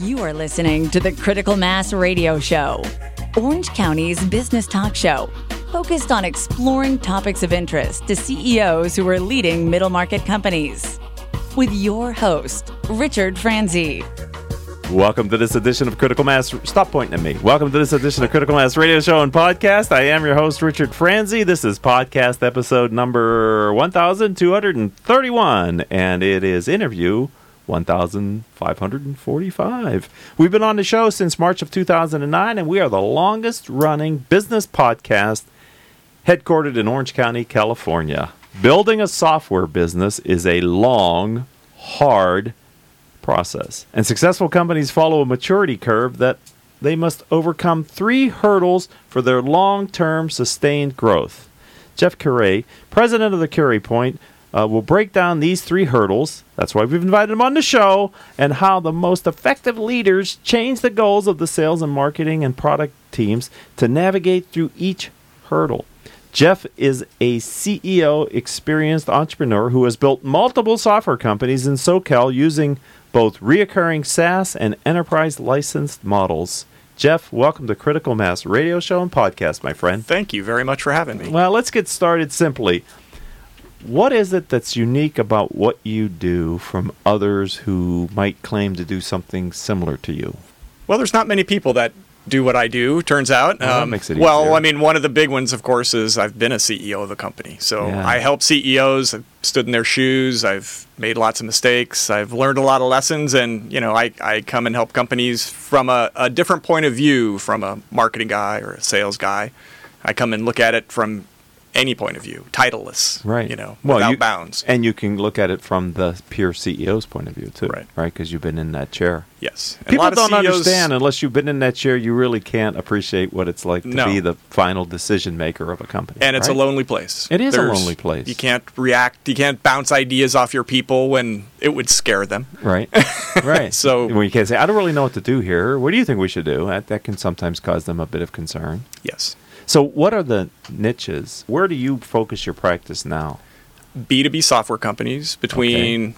You are listening to the Critical Mass Radio Show, Orange County's business talk show, focused on exploring topics of interest to CEOs who are leading middle market companies. With your host, Richard Franzi. Welcome to this edition of Critical Mass. Stop pointing at me. Welcome to this edition of Critical Mass Radio Show and Podcast. I am your host, Richard Franzi. This is podcast episode number 1231, and it is interview 1545. We've been on the show since March of 2009, and we are the longest running business podcast headquartered in Orange County, California. Building a software business is a long, hard process. And successful companies follow a maturity curve that they must overcome three hurdles for their long term sustained growth. Jeff Curie, president of the Curie Point, uh, will break down these three hurdles. That's why we've invited him on the show, and how the most effective leaders change the goals of the sales and marketing and product teams to navigate through each hurdle. Jeff is a CEO experienced entrepreneur who has built multiple software companies in SoCal using both reoccurring SaaS and enterprise licensed models. Jeff, welcome to Critical Mass Radio Show and Podcast, my friend. Thank you very much for having me. Well, let's get started simply. What is it that's unique about what you do from others who might claim to do something similar to you? Well, there's not many people that do what I do. Turns out. Well, um, it well. I mean, one of the big ones, of course, is I've been a CEO of a company. So Yeah. I help CEOs. I've stood in their shoes. I've made lots of mistakes. I've learned a lot of lessons, and you know, I, I come and help companies from a, a different point of view, from a marketing guy or a sales guy. I come and look at it from any point of view, titleless. Right. You know, Well, without you- bounds. And you can look at it from the pure CEO's point of view, too. Right. Right? Because you've been in that chair. Yes. And People don't CEOs understand unless you've been in that chair. You really can't appreciate what it's like to No. be the final decision maker of a company. and it's right? a lonely place. It is a lonely place. You can't react. You can't bounce ideas off your people when it would scare them. Right. right. So- when you can't say, I don't really know what to do here. What do you think we should do? That, that can sometimes cause them a bit of concern. Yes. So, what are the niches? Where do you focus your practice now? B2B software companies between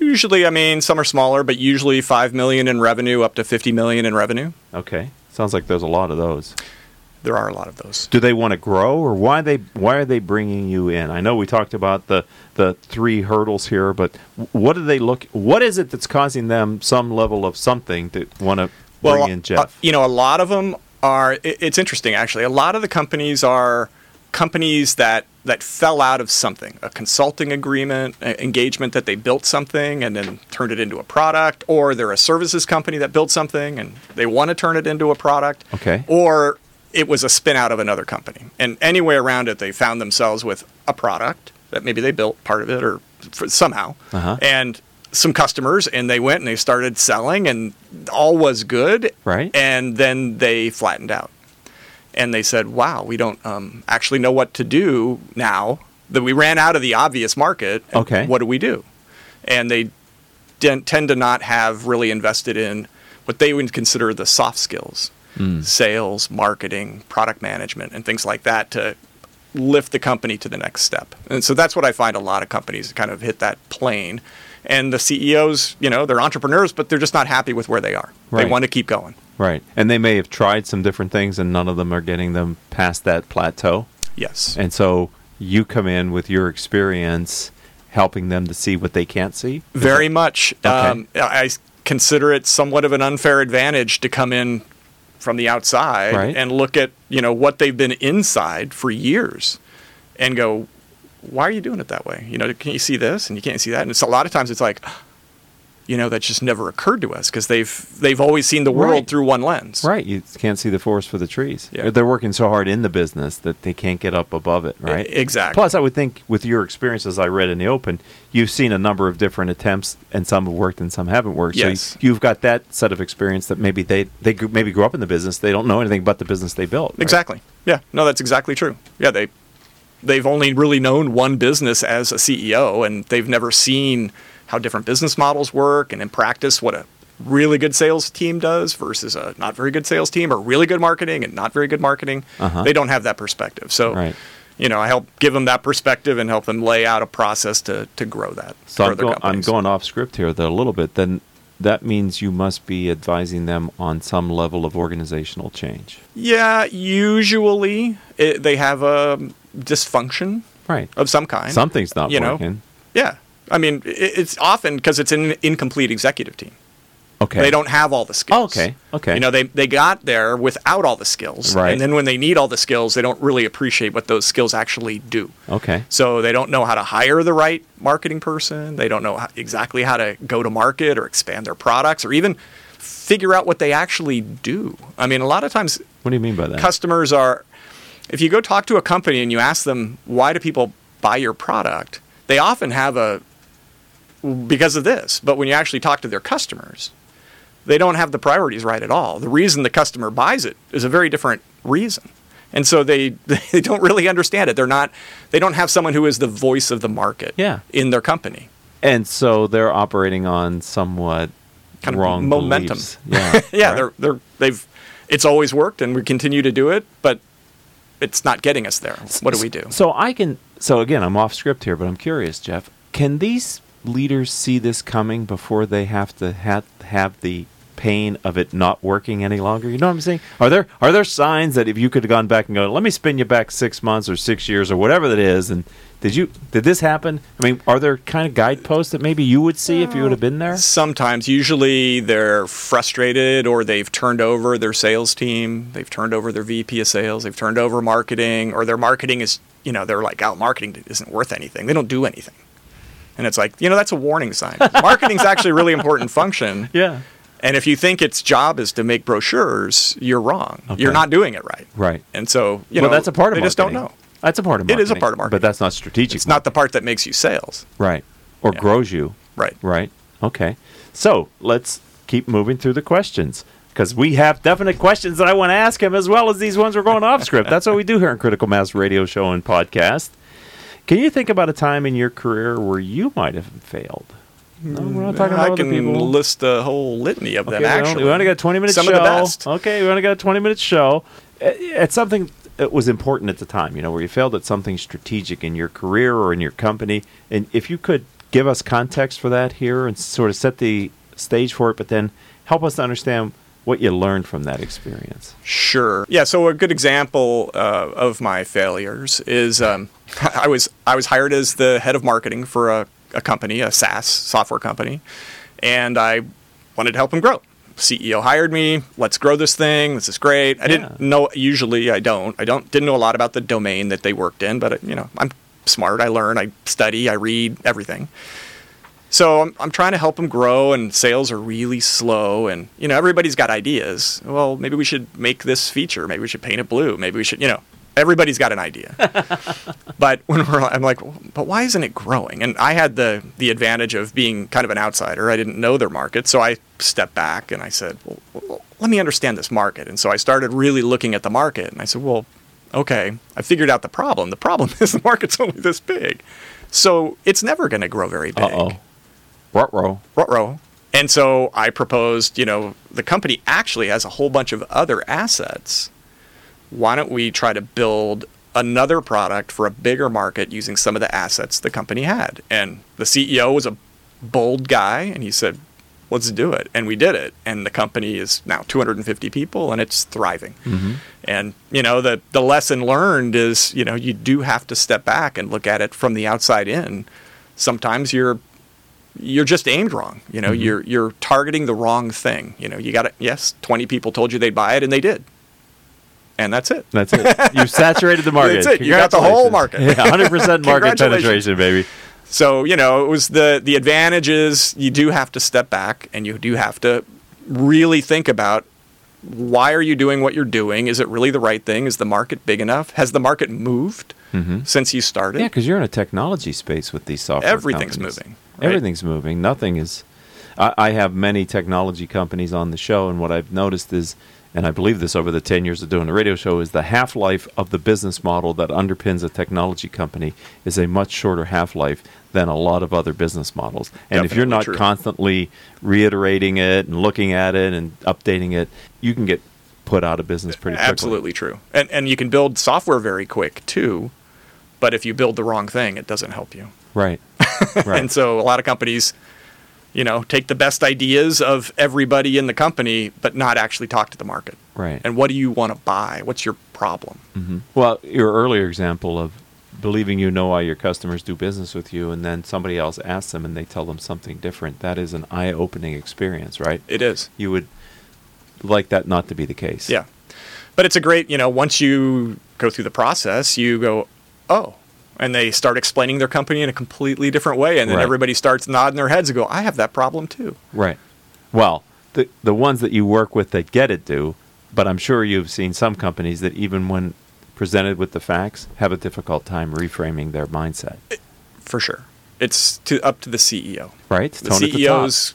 usually, I mean, some are smaller, but usually 5 million in revenue up to 50 million in revenue. Okay. Sounds like there's a lot of those. There are a lot of those. Do they want to grow, or why they why are they bringing you in? I know we talked about the the three hurdles here, but what do they look? What is it that's causing them some level of something to want to bring in Jeff? uh, you know, a lot of them are. It, it's interesting actually. A lot of the companies are companies that that fell out of something, a consulting agreement, a- engagement that they built something and then turned it into a product, or they're a services company that built something and they want to turn it into a product. Okay. Or it was a spin out of another company, and anyway around it, they found themselves with a product that maybe they built part of it or somehow, Uh-huh. and some customers and they went and they started selling and all was good Right. and then they flattened out and they said wow we don't um, actually know what to do now that we ran out of the obvious market Okay. what do we do and they tend to not have really invested in what they would consider the soft skills sales marketing product management and things like that to lift the company to the next step. And so that's what I find a lot of companies kind of hit that plane. And the CEOs, you know, they're entrepreneurs, but they're just not happy with where they are. Right. They want to keep going. right, and they may have tried some different things, and none of them are getting them past that plateau. Yes. And so you come in with your experience, helping them to see what they can't see. Very that- much. Okay. Um, I I consider it somewhat of an unfair advantage to come in from the outside Right. and look at you know what they've been inside for years, and go, why are you doing it that way? You know, can you see this and you can't see that? And it's a lot of times it's like, you know, that just never occurred to us because they've they've always seen the world Right. through one lens. Right, you can't see the forest for the trees. Yeah. They're working so hard in the business that they can't get up above it, right? Exactly. Plus, I would think with your experience, as I read in the open, you've seen a number of different attempts, and some have worked and some haven't worked. Yes. So you- you've got that set of experience that maybe they they maybe grew up in the business, they don't know anything about the business they built. right? Exactly. Yeah. No, that's exactly true. Yeah, they they've only really known one business as a CEO, and they've never seen how different business models work, and in practice, what a really good sales team does versus a not very good sales team, or really good marketing and not very good marketing. Uh-huh. They don't have that perspective. So. Right. You know, I help give them that perspective and help them lay out a process to, to grow that. So I'm, go- I'm going off script here though, a little bit. Then that means you must be advising them on some level of organizational change. Yeah, usually it, they have a dysfunction Right. of some kind. Something's not you know? working. Yeah. I mean, it's often because it's an incomplete executive team. Okay. They don't have all the skills. Oh, okay, okay. You know, they, they got there without all the skills. Right. And then when they need all the skills, they don't really appreciate what those skills actually do. Okay. So they don't know how to hire the right marketing person. They don't know how, exactly how to go to market or expand their products or even figure out what they actually do. I mean, a lot of times What do you mean by that? customers are if you go talk to a company and you ask them why do people buy your product they often have a because of this but when you actually talk to their customers they don't have the priorities right at all the reason the customer buys it is a very different reason and so they they don't really understand it they're not they don't have someone who is the voice of the market Yeah. in their company and so they're operating on somewhat Kind of wrong momentum. beliefs. Yeah. yeah right? they're they're they've it's always worked and we continue to do it but it's not getting us there what do we do So I can. So again, I'm off script here, but I'm curious, Jeff. Can these leaders see this coming before they have to have have the pain of it not working any longer? You know what I'm saying? Are there are there signs that if you could have gone back and go, let me spin you back six months or six years or whatever that is, and did you did this happen? I mean, are there kind of guideposts that maybe you would see if you would have been there? Sometimes, usually they're frustrated or they've turned over their sales team, they've turned over their VP of sales, they've turned over marketing, or their marketing is, you know, they're like, oh, marketing isn't worth anything. They don't do anything. And it's like, you know, that's a warning sign. Marketing's actually a really important function. Yeah. And if you think its job is to make brochures, you're wrong. Okay. You're not doing it right. Right. And so, you well, know, that's a part of they just don't know. That's a part of It marketing. is a part of marketing. But that's not strategic. It's not the part that makes you sales. right or Yeah. grows you. Right. Right. Okay. So let's keep moving through the questions because we have definite questions that I want to ask him as well as these ones we're going off script. That's what we do here on Critical Mass Radio Show and Podcast. Can you think about a time in your career where you might have failed? No, we're not talking about I other can people. list a whole litany of Okay, them, we only- actually. we only got a 20 minute Some show. of the best. Okay, we only got a 20 minute show. It's something that was important at the time, you know, where you failed at something strategic in your career or in your company. And if you could give us context for that here and sort of set the stage for it, but then help us to understand what you learned from that experience. Sure. Yeah. So a good example uh, of my failures is um, I was I was hired as the head of marketing for a, a company, a SaaS software company, and I wanted to help them grow. CEO hired me. Let's grow this thing. This is great. I didn't know. Usually, I don't. I don't. Didn't know a lot about the domain that they worked in, but you know, I'm smart. I learn. I study. I read everything. So I'm, I'm trying to help them grow, and sales are really slow. And you know, everybody's got ideas. Well, maybe we should make this feature. Maybe we should paint it blue. Maybe we should, you know, everybody's got an idea. but when we're, I'm like, but why isn't it growing? And I had the the advantage of being kind of an outsider. I didn't know their market, so I stepped back and I said, well, let me understand this market. And so I started really looking at the market, and I said, well, okay, I figured out the problem. The problem is the market's only this big, so it's never going to grow very big. Uh oh. Ruh-roh. Ruh-roh. And so I proposed, you know, the company actually has a whole bunch of other assets. Why don't we try to build another product for a bigger market using some of the assets the company had? And the CEO was a bold guy and he said, let's do it. And we did it. And the company is now 250 people and it's thriving. Mm-hmm. And, you know, the, the lesson learned is, you know, you do have to step back and look at it from the outside in. Sometimes you're you're just aimed wrong. You know, mm-hmm. you're you're targeting the wrong thing. You know, you got it. Yes, 20 people told you they'd buy it and they did. And that's it. That's it. You've saturated the market. That's it. You got the whole market. Yeah, 100% market penetration, baby. So, you know, it was the the advantage is you do have to step back and you do have to really think about why are you doing what you're doing? Is it really the right thing? Is the market big enough? Has the market moved mm-hmm. since you started? Yeah, because you're in a technology space with these software. Everything's companies. moving, right? Everything's moving. Nothing is. I, I have many technology companies on the show, and what I've noticed is, and I believe this over the ten years of doing the radio show, is the half life of the business model that underpins a technology company is a much shorter half life than a lot of other business models. And if you're not true. constantly reiterating it and looking at it and updating it, you can get put out of business pretty quickly. Absolutely true. And and you can build software very quick too, but if you build the wrong thing, it doesn't help you. Right. right. And so a lot of companies, You know, take the best ideas of everybody in the company, but not actually talk to the market. Right. And what do you want to buy? What's your problem? Mm-hmm. Well, your earlier example of believing you know why your customers do business with you, and then somebody else asks them and they tell them something different. That is an eye-opening experience, right? It is. You would like that not to be the case. Yeah. But it's a great, you know, once you go through the process, you go, oh, and they start explaining their company in a completely different way. And then Right. everybody starts nodding their heads and go, I have that problem too. Right. Well, the the ones that you work with that get it do, but I'm sure you've seen some companies that even when presented with the facts have a difficult time reframing their mindset. For sure. It's to, up to the CEO. Right? The Tone the. CEO's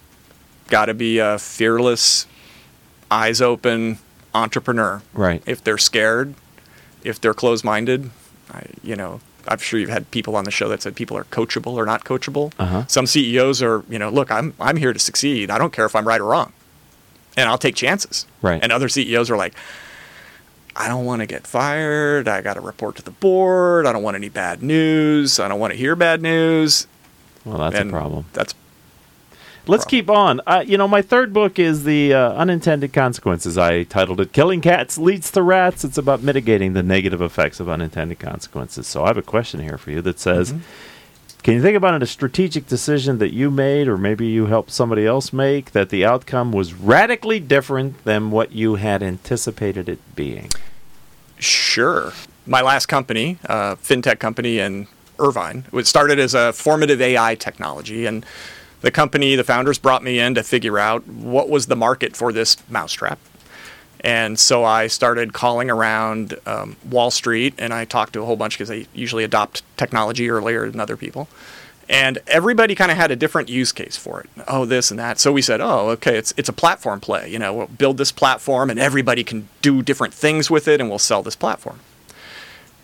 got to be a fearless, eyes open entrepreneur. Right. If they're scared, if they're closed minded, you know, I'm sure you've had people on the show that said people are coachable or not coachable. Uh-huh. Some CEOs are, you know, look, I'm I'm here to succeed. I don't care if I'm right or wrong, and I'll take chances. Right. And other CEOs are like, I don't want to get fired. I got to report to the board. I don't want any bad news. I don't want to hear bad news. Well, that's and a problem. That's Let's problem. keep on. Uh, you know, my third book is the uh, unintended consequences. I titled it "Killing Cats Leads to Rats." It's about mitigating the negative effects of unintended consequences. So I have a question here for you that says, "Can you think about a strategic decision that you made, or maybe you helped somebody else make, that the outcome was radically different than what you had anticipated it being?" Sure. My last company, uh, fintech company in Irvine, it started as a formative AI technology, and the company, the founders brought me in to figure out what was the market for this mousetrap. And so I started calling around um, Wall Street, and I talked to a whole bunch because they usually adopt technology earlier than other people. And everybody kind of had a different use case for it. Oh, this and that. So we said, oh, okay, it's it's a platform play. You know, we'll build this platform, and everybody can do different things with it, and we'll sell this platform.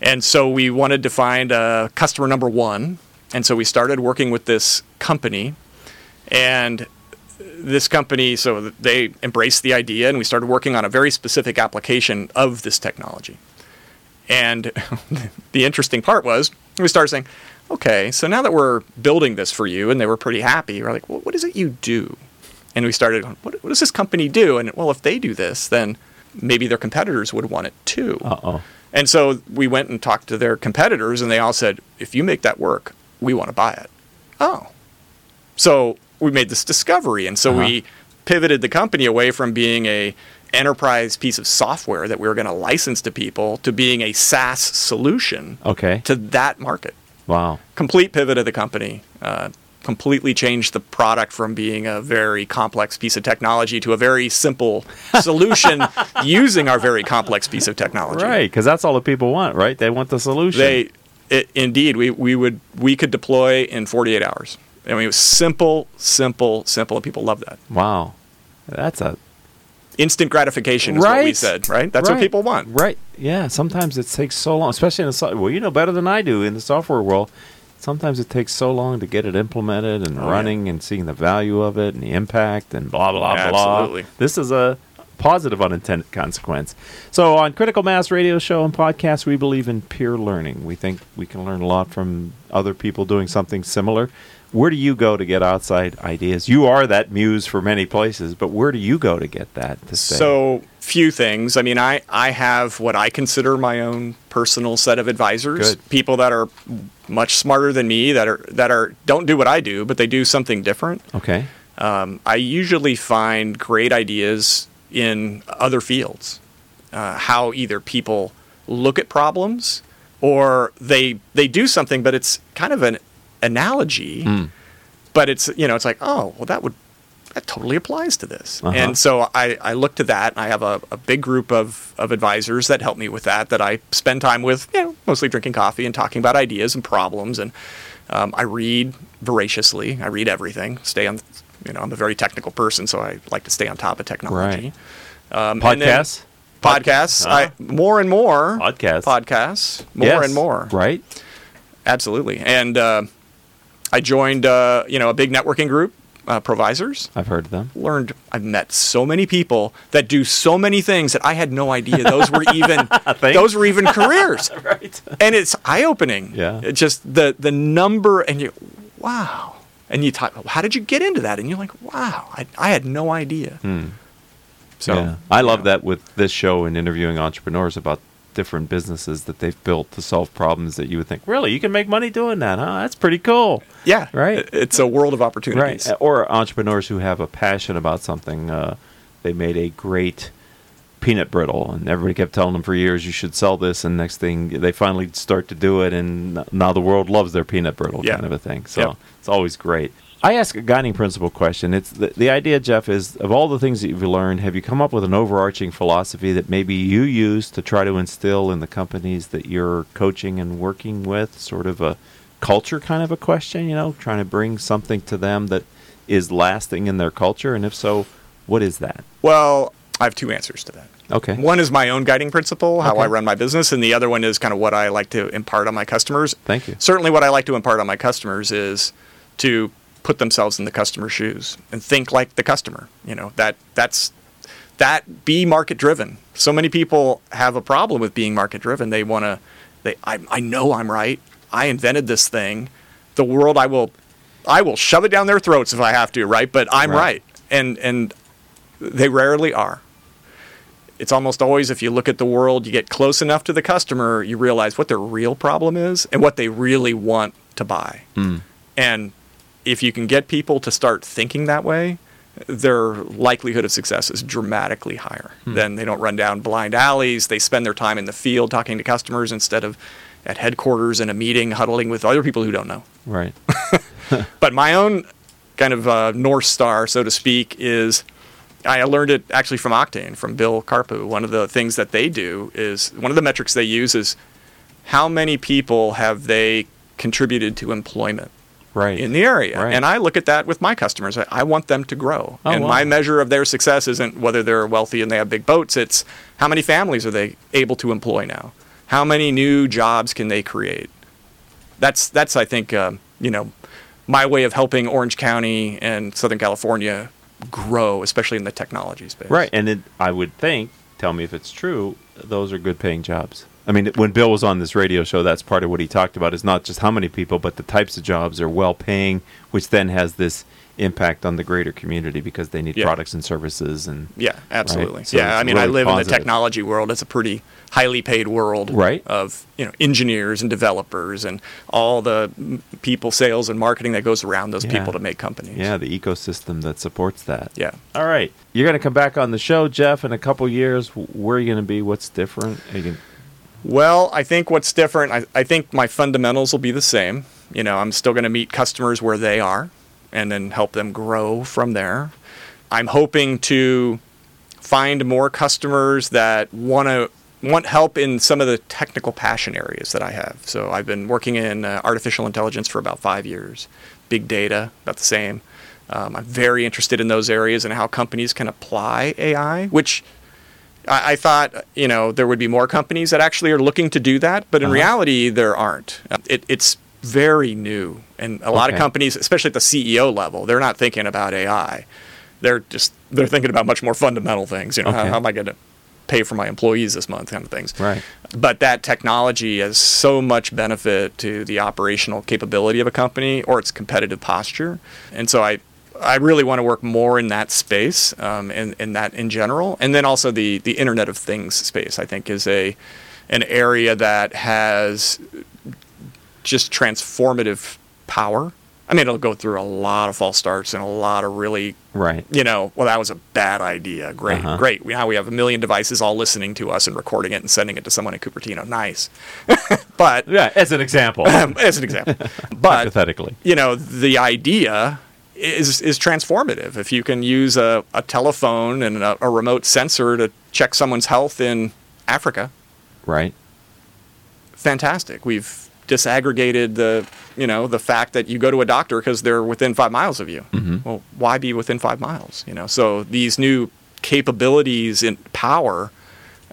And so we wanted to find uh, customer number one, and so we started working with this company, and this company, so they embraced the idea, and we started working on a very specific application of this technology. And the interesting part was we started saying, okay, so now that we're building this for you, and they were pretty happy, we're like, well, what is it you do? And we started, going, what, what does this company do? And well, if they do this, then maybe their competitors would want it too. Uh oh. And so we went and talked to their competitors, and they all said, if you make that work, we want to buy it. Oh. So we made this discovery, and so we pivoted the company away from being a enterprise piece of software that we were going to license to people to being a SaaS solution Okay. to that market. Wow. Complete pivot of the company. Uh, completely changed the product from being a very complex piece of technology to a very simple solution using our very complex piece of technology. Right, because that's all the people want, right? They want the solution. They, it, indeed, we, we would we could deploy in 48 hours. I mean, it was simple, simple, simple, and people love that. wow. That's a Instant gratification is what we said, right? That's what people want. Right. Yeah. Sometimes it takes so long, especially in the so- well, you know better than I do in the software world. Sometimes it takes so long to get it implemented and Oh, yeah. running and seeing the value of it and the impact and blah blah blah. Absolutely. This is a positive unintended consequence. So on Critical Mass Radio Show and podcast, we believe in peer learning. We think we can learn a lot from other people doing something similar. Where do you go to get outside ideas? You are that muse for many places, but where do you go to get that to? So few things. I mean, I, I have what I consider my own personal set of advisors. Good. People that are much smarter than me that are that are don't do what I do, but they do something different. okay. Um, I usually find great ideas in other fields. Uh, how either people look at problems or they they do something, but it's kind of an analogy. But it's you know it's like oh well that would that totally applies to this. Uh-huh. And so I, I look to that. And I have a, a big group of, of advisors that help me with that, that I spend time with, you know, mostly drinking coffee and talking about ideas and problems. And um, I read voraciously. I read everything. Stay on, you know, I'm a very technical person, so I like to stay on top of technology. Um, and then Podcasts? Podcasts. Uh-huh. I, more and more. Podcasts. Podcasts. More Yes, and more. Right? Absolutely. And uh, I joined, uh, you know, a big networking group, uh, Provisors I've heard of them. learned I've met so many people that do so many things that I had no idea those were even those were even careers. Right. And it's eye opening. Yeah. It just the the number and you wow. And you talk, how did you get into that? And you're like, wow, I, I had no idea. So Hmm. yeah. I love yeah. that with this show and interviewing entrepreneurs about different businesses that they've built to solve problems that you would think, really, you can make money doing that, huh? That's pretty cool. Yeah, Right. It's a world of opportunities. Right. Or entrepreneurs who have a passion about something. Uh, they made a great peanut brittle, and everybody kept telling them for years, you should sell this. And next thing, they finally start to do it, and now the world loves their peanut brittle Yeah. kind of a thing. So Yep. it's always great. I ask a guiding principle question. It's the, the idea, Jeff, is of all the things that you've learned, have you come up with an overarching philosophy that maybe you use to try to instill in the companies that you're coaching and working with? Sort of a culture kind of a question, you know, trying to bring something to them that is lasting in their culture, and if so, what is that? Well, I have two answers to that. Okay. One is my own guiding principle, how Okay. I run my business, and the other one is kind of what I like to impart on my customers. Thank you. Certainly, what I like to impart on my customers is to put themselves in the customer's shoes and think like the customer. You know that that's that be market driven. So many people have a problem with being market driven. They want to. They I, I know I'm right. I invented this thing. The world I will I will shove it down their throats if I have to, right? But I'm Right. right. And and they rarely are. It's almost always if you look at the world, you get close enough to the customer, you realize what their real problem is and what they really want to buy. Hmm. And if you can get people to start thinking that way, their likelihood of success is dramatically higher. Then they don't run down blind alleys. They spend their time in the field talking to customers instead of at headquarters in a meeting huddling with other people who don't know. Right. But my own kind of uh, north star, so to speak, is I learned it actually from Octane, from Bill Carpou. One of the things that they do is one of the metrics they use is how many people have they contributed to employment Right. in the area. Right. And I look at that with my customers. I, I want them to grow. Oh, and wow. my measure of their success isn't whether they're wealthy and they have big boats, it's how many families are they able to employ now? How many new jobs can they create? That's, that's I think, um, you know, my way of helping Orange County and Southern California grow, especially in the technology space. Right, and it, I would think, tell me if it's true, those are good paying jobs. I mean, when Bill was on this radio show, that's part of what he talked about is not just how many people, but the types of jobs are well paying, which then has this impact on the greater community because they need Yeah. products and services and Yeah, absolutely. So yeah, I mean, I really live in the technology world. It's a pretty highly paid world, Right. Of you know engineers and developers and all the people, sales and marketing that goes around those Yeah. people to make companies. yeah, the ecosystem that supports that. yeah. All right, you're going to come back on the show, Jeff, in a couple years. Where are you going to be? What's different? Are you Well, I think what's different. I, I think my fundamentals will be the same. You know, I'm still going to meet customers where they are, and then help them grow from there. I'm hoping to find more customers that want to want help in some of the technical passion areas that I have. So I've been working in uh, artificial intelligence for about five years, big data about the same. Um, I'm very interested in those areas and how companies can apply AI, which I, I thought you know there would be more companies that actually are looking to do that, but in Uh-huh. reality there aren't. It, it's very new, and a lot of companies, especially at the CEO level, they're not thinking about AI. They're just they're thinking about much more fundamental things. You know, how, how am I going to pay for my employees this month, kind of things. Right. But that technology has so much benefit to the operational capability of a company or its competitive posture, and so I. I really want to work more in that space, um, in, in that in general, and then also the the Internet of Things space. I think is a an area that has just transformative power. I mean, it'll go through a lot of false starts and a lot of really Right. you know, well, that was a bad idea. Great, Uh-huh. great. Now we have a million devices all listening to us and recording it and sending it to someone in Cupertino. Nice. but Yeah, as an example, as an example, but hypothetically. you know, the idea is is transformative. If you can use a, a telephone and a, a remote sensor to check someone's health in Africa, Right. fantastic. We've disaggregated the you know the fact that you go to a doctor because they're within five miles of you. Mhm. Well, why be within five miles? You know, so these new capabilities and power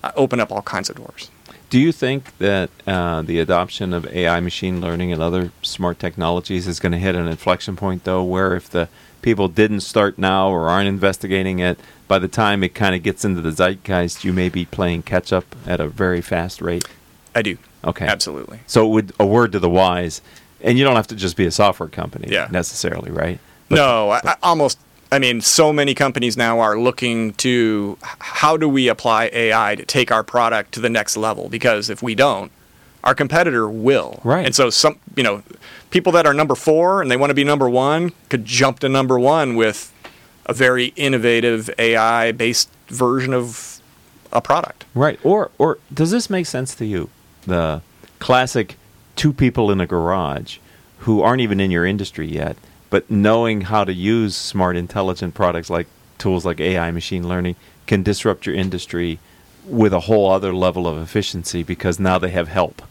uh, open up all kinds of doors. Do you think that uh, the adoption of AI, machine learning, and other smart technologies is going to hit an inflection point, though, where if the people didn't start now or aren't investigating it, by the time it kind of gets into the zeitgeist, you may be playing catch up at a very fast rate? I do. Okay. Absolutely. So, with a word to the wise, And you don't have to just be a software company Yeah. necessarily, right? no, I, I almost. I mean, so many companies now are looking to how do we apply AI to take our product to the next level? Because if we don't, our competitor will. Right. And so some, you know, people that are number four and they want to be number one could jump to number one with a very innovative AI-based version of a product. Right. Or or does this make sense to you? The classic two people in a garage who aren't even in your industry yet, but knowing how to use smart intelligent products like tools like AI machine learning can disrupt your industry with a whole other level of efficiency because now they have help.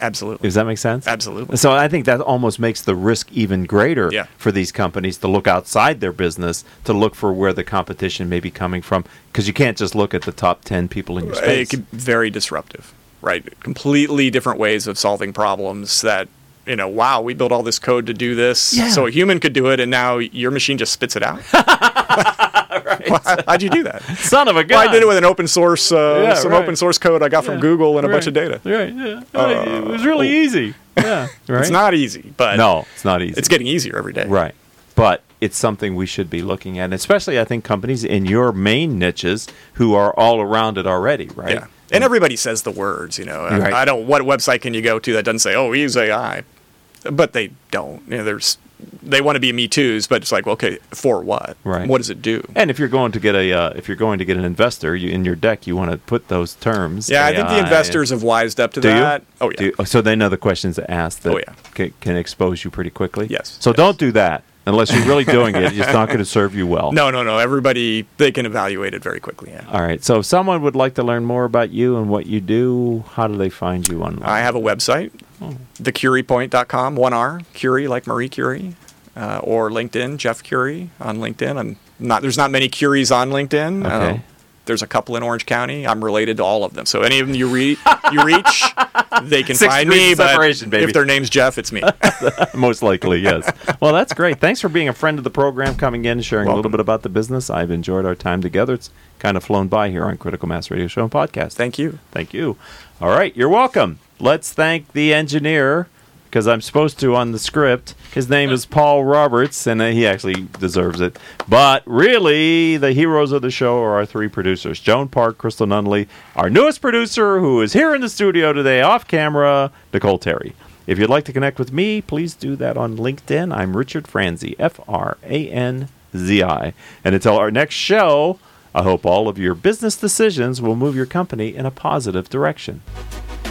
Absolutely. Does that make sense? Absolutely. So I think that almost makes the risk even greater Yeah. for these companies to look outside their business to look for where the competition may be coming from because you can't just look at the top 10 people in your space. It could be very disruptive, right? Completely different ways of solving problems that, you know, wow, we built all this code to do this. Yeah. So a human could do it, and now your machine just spits it out. Why- How'd you do that? Son of a gun. Well, I did it with an open source, uh, Yeah, some right. open source code I got from Google and a bunch of data. Right, yeah. it was really easy. Yeah, right. It's not easy, but No, it's not easy. it's getting easier every day. right, but it's something we should be looking at, especially I think companies in your main niches who are all around it already. Right. Yeah. And everybody says the words, you know. Right. I don't. What website can you go to that doesn't say, "Oh, we use AI," but they don't. You know, there's they want to be me too's, but it's like, well, okay, for what? Right. What does it do? And if you're going to get a uh, if you're going to get an investor, you, in your deck you want to put those terms. Yeah, I think the investors have wised up to that. you? Oh yeah. Do you- so they know the questions to ask that Oh, yeah. can, can expose you pretty quickly. Yes, So yes. don't do that unless you're really doing it. It's not going to serve you well. No, no, no. Everybody they can evaluate it very quickly. Yeah. All right. So if someone would like to learn more about you and what you do, how do they find you online? I have a website, Oh. thecuriepoint.com, one R, Curie like Marie Curie, uh, or LinkedIn, Jeff Curie on LinkedIn. I'm not. There's not many Curies on LinkedIn. Okay. Uh, there's a couple in Orange County. I'm related to all of them. So any of them you, re- you reach, they can Six find me. But baby. if their name's Jeff, it's me. Most likely, yes. well, that's great. Thanks for being a friend of the program, coming in, sharing a little bit about the business. I've enjoyed our time together. It's kind of flown by here on Critical Mass Radio Show and Podcast. Thank you. Thank you. All right, you're welcome. Let's thank the engineer because I'm supposed to on the script. His name is Paul Roberts, and uh, he actually deserves it. But really, the heroes of the show are our three producers Joan Park, Crystal Nunley, our newest producer, who is here in the studio today off camera, Nicole Terry. If you'd like to connect with me, please do that on LinkedIn. I'm Richard Franzi, F R A N Z I. And until our next show, I hope all of your business decisions will move your company in a positive direction.